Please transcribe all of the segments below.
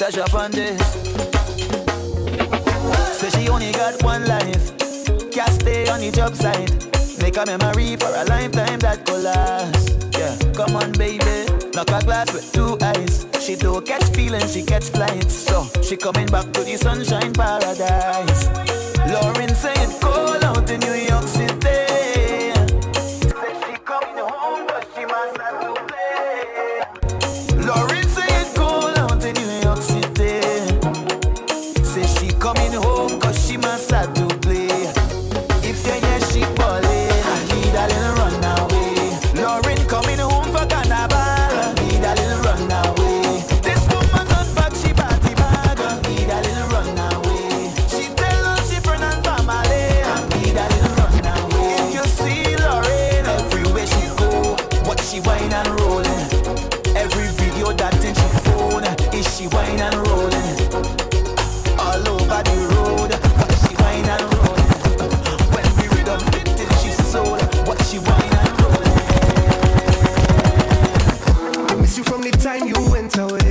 stash up on this. Say she only got one life, can't stay on the job site. Make a memory for a lifetime that could last. Yeah, come on, baby. Knock a glass with two eyes. She don't catch feelings, she catch flights. So she coming back to the sunshine paradise. Lauren saying call out in New York City. my side. time you went away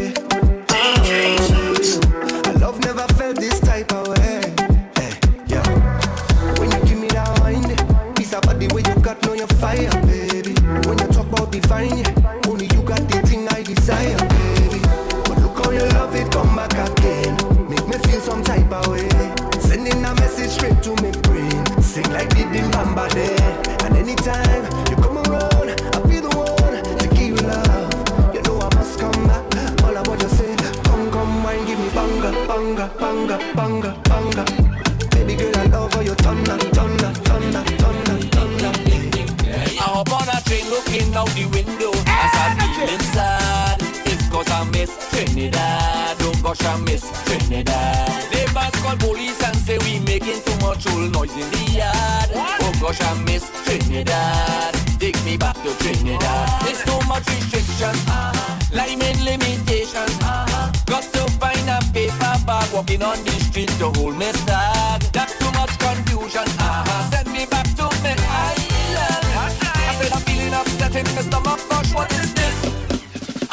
miss Trinidad. Don't gosh and miss Trinidad. They Neighbors call police and say we making too much old noise in the yard. What? Oh gosh miss Trinidad. Take me back to Trinidad. It's There's too much restriction, uh-huh. limit limitations. Uh-huh. Got to find a paper bag walking on the street to hold me tag. That's too much confusion. Uh-huh. Send me back to my island. I said I'm feeling upset in my stomach. Gosh, what is this?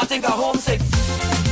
think I'm homesick.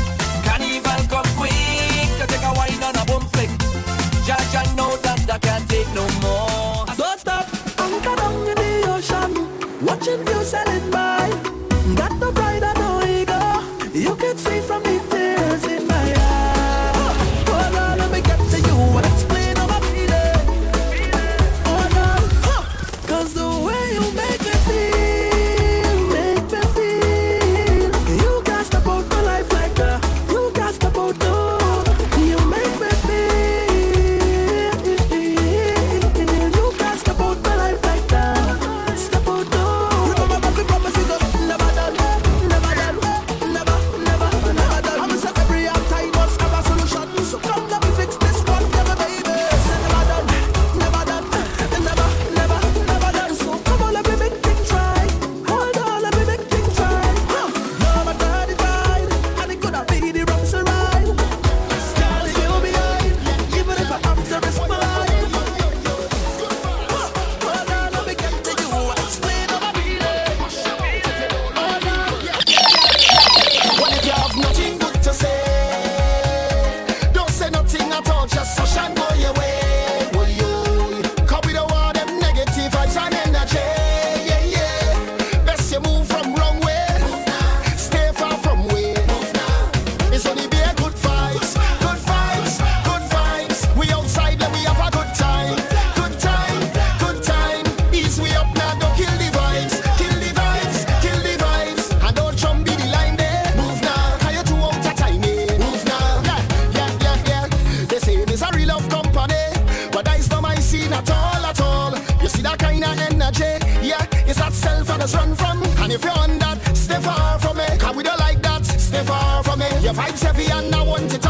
Your vibes heavy and I want it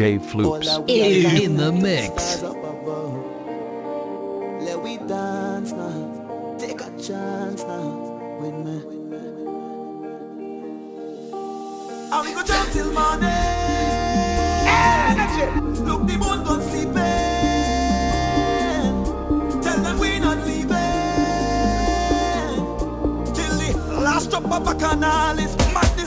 DJ Floops in, the mix. Let we dance now. Take a chance now. With me. And we go jump till morning. Look, the moon don't sleep. Tell them we not leaving. Till the last drop of a canal is mad.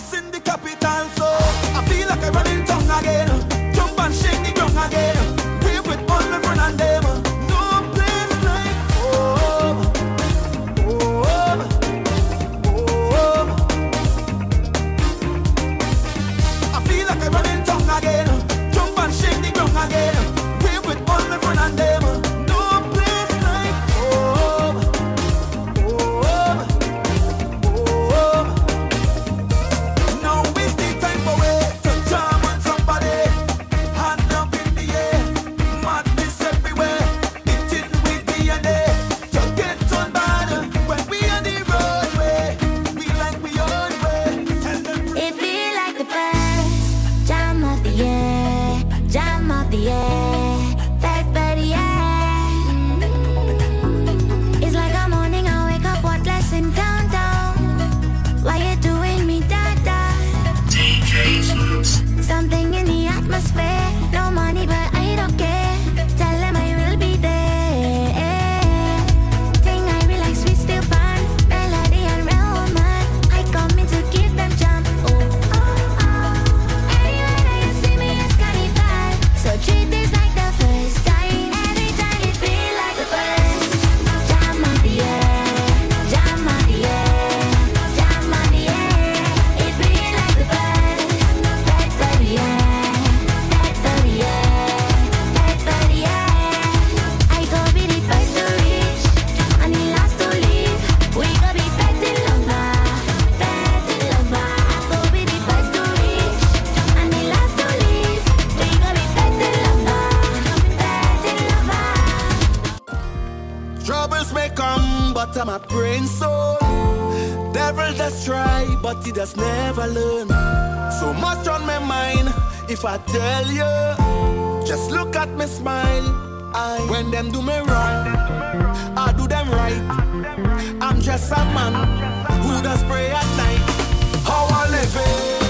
human soul. Devil does try, but he does never learn. So much on my mind, if I tell you, just look at me smile. I, when them do me wrong, I do them right. I'm just a man who does pray at night. How I live it.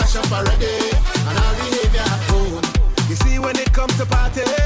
lash up already, and our behavior at home. You see, when it comes to party.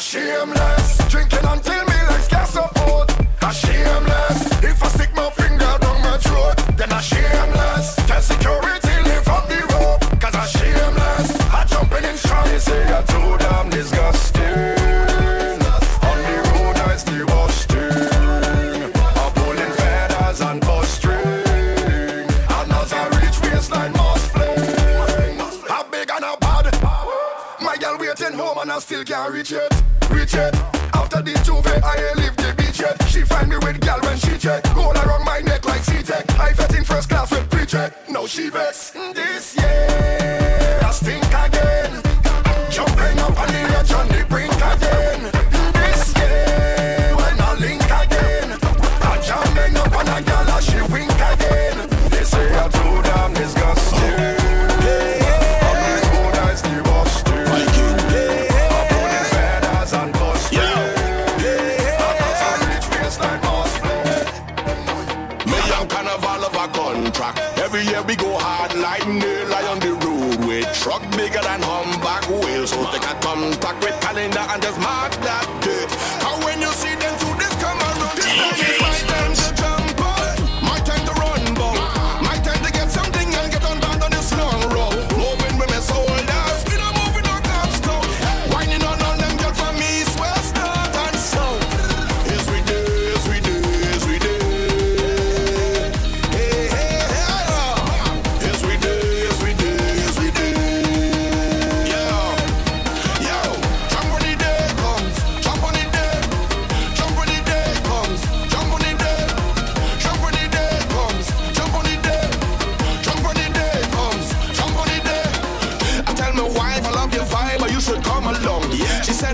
Przyjemne I vet in first class with pre-check, now she vex. This year. Kinder an das Marktblatt geht.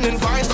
and vice